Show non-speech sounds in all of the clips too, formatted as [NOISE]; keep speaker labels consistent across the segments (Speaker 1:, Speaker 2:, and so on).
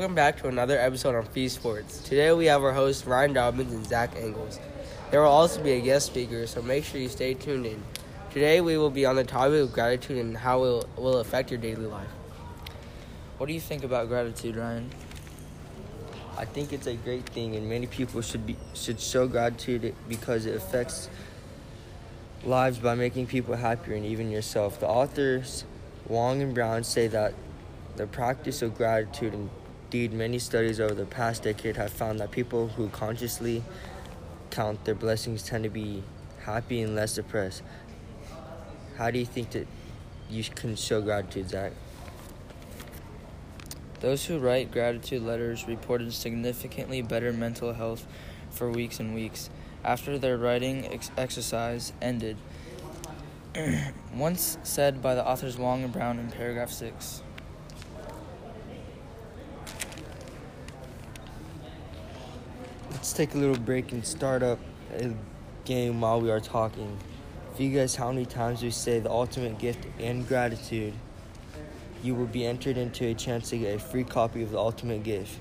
Speaker 1: Welcome back to another episode on Fee Sports. Today we have our hosts Ryan Dobbins and Zach Engels. There will also be a guest speaker, so make sure you stay tuned in. Today we will be on the topic of gratitude and how it will affect your daily life.
Speaker 2: What do you think about gratitude, Ryan?
Speaker 3: I think it's a great thing, and many people should be should show gratitude because it affects lives by making people happier and even yourself. The authors Wong and Brown say that the practice of gratitude, indeed, many studies over the past decade have found that people who consciously count their blessings tend to be happy and less depressed. How do you think that you can show gratitude, Zach?
Speaker 2: Those who write gratitude letters reported significantly better mental health for weeks and weeks after their writing ex- exercise ended. [CLEARS THROAT] Once said by the authors Wong and Brown in paragraph 6.
Speaker 3: Let's take a little break and start up a game while we are talking. If you guys how many times we say the ultimate gift and gratitude, you will be entered into a chance to get a free copy of the ultimate gift.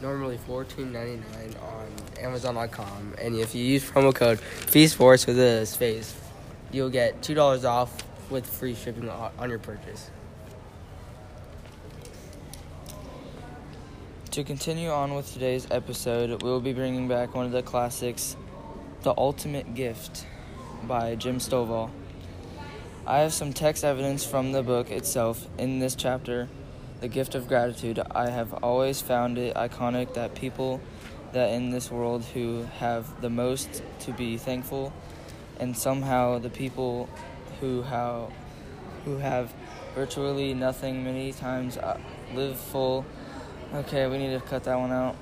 Speaker 1: Normally $14.99 on Amazon.com, and if you use promo code FEESPORTS with a space, you'll get $2 off with free shipping on your purchase.
Speaker 2: To continue on with today's episode, we'll be bringing back one of the classics, The Ultimate Gift by Jim Stovall. I have some text evidence from the book itself in this chapter, The Gift of Gratitude. I have always found it iconic that people that in this world who have the most to be thankful and somehow the people who how who have virtually nothing many times uh, live full Okay, we need to cut that one out.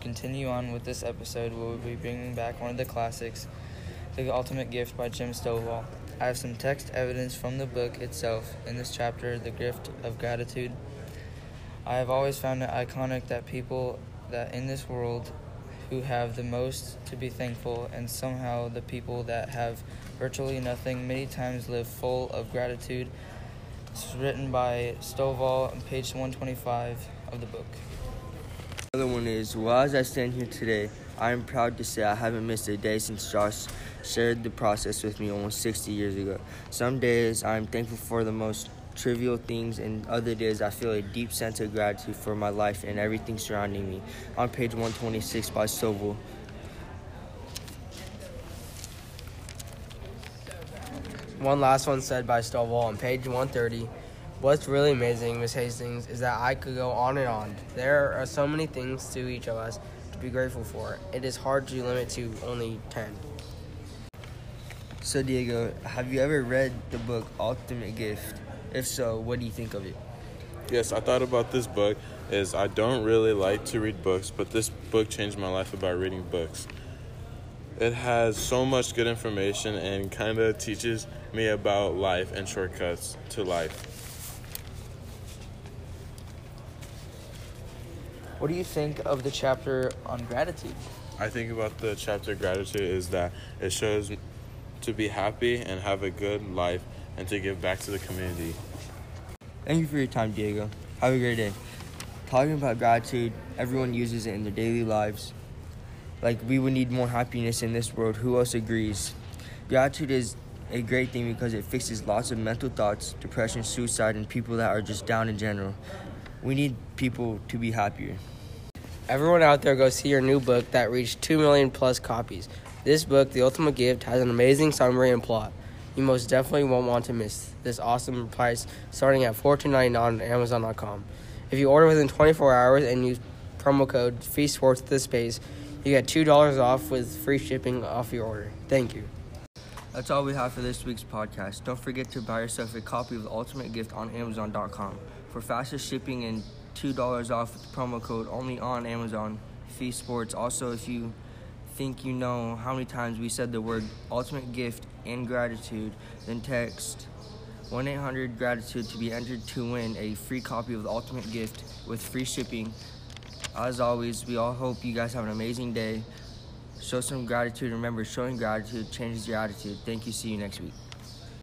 Speaker 2: Continue on with this episode, we'll be bringing back one of the classics, The Ultimate Gift by Jim Stovall. I have some text evidence from the book itself in this chapter, The Gift of Gratitude. I have always found it iconic that people that in this world who have the most to be thankful, and somehow the people that have virtually nothing many times live full of gratitude. Is written by Stovall on page 125 of the book.
Speaker 3: Another one is, well, as I stand here today, I am proud to say I haven't missed a day since Josh shared the process with me almost 60 years ago. Some days I am thankful for the most trivial things, and other days I feel a deep sense of gratitude for my life and everything surrounding me. On page 126 by Stovall.
Speaker 1: One last one said by Stovall on page 130. What's really amazing, Miss Hastings, is that I could go on and on. There are so many things to each of us to be grateful for. It is hard to limit to only 10.
Speaker 3: So, Diego, have you ever read the book Ultimate Gift? If so, what do you think of it?
Speaker 4: Yes, I thought about this book is I don't really like to read books, but this book changed my life about reading books. It has so much good information and kind of teaches me about life and shortcuts to life.
Speaker 2: What do you think of the chapter on gratitude?
Speaker 4: I think about the chapter gratitude is that it shows to be happy and have a good life and to give back to the community.
Speaker 3: Thank you for your time, Diego. Have a great day. Talking about gratitude, everyone uses it in their daily lives. Like we would need more happiness in this world. Who else agrees? Gratitude is a great thing because it fixes lots of mental thoughts, depression, suicide, and people that are just down in general. We need people to be happier.
Speaker 1: Everyone out there go see your new book that reached 2 million plus copies. This book, The Ultimate Gift, has an amazing summary and plot. You most definitely won't want to miss this awesome price starting at $14.99 on Amazon.com. If you order within 24 hours and use promo code FEESPORTS at this space, you get $2 off with free shipping off your order. Thank you.
Speaker 3: That's all we have for this week's podcast. Don't forget to buy yourself a copy of The Ultimate Gift on Amazon.com. For faster shipping and $2 off with the promo code only on Amazon. Fee Sports. Also, if you think you know how many times we said the word ultimate gift and gratitude, then text 1 800 Gratitude to be entered to win a free copy of the ultimate gift with free shipping. As always, we all hope you guys have an amazing day. Show some gratitude. Remember, showing gratitude changes your attitude. Thank you. See you next week.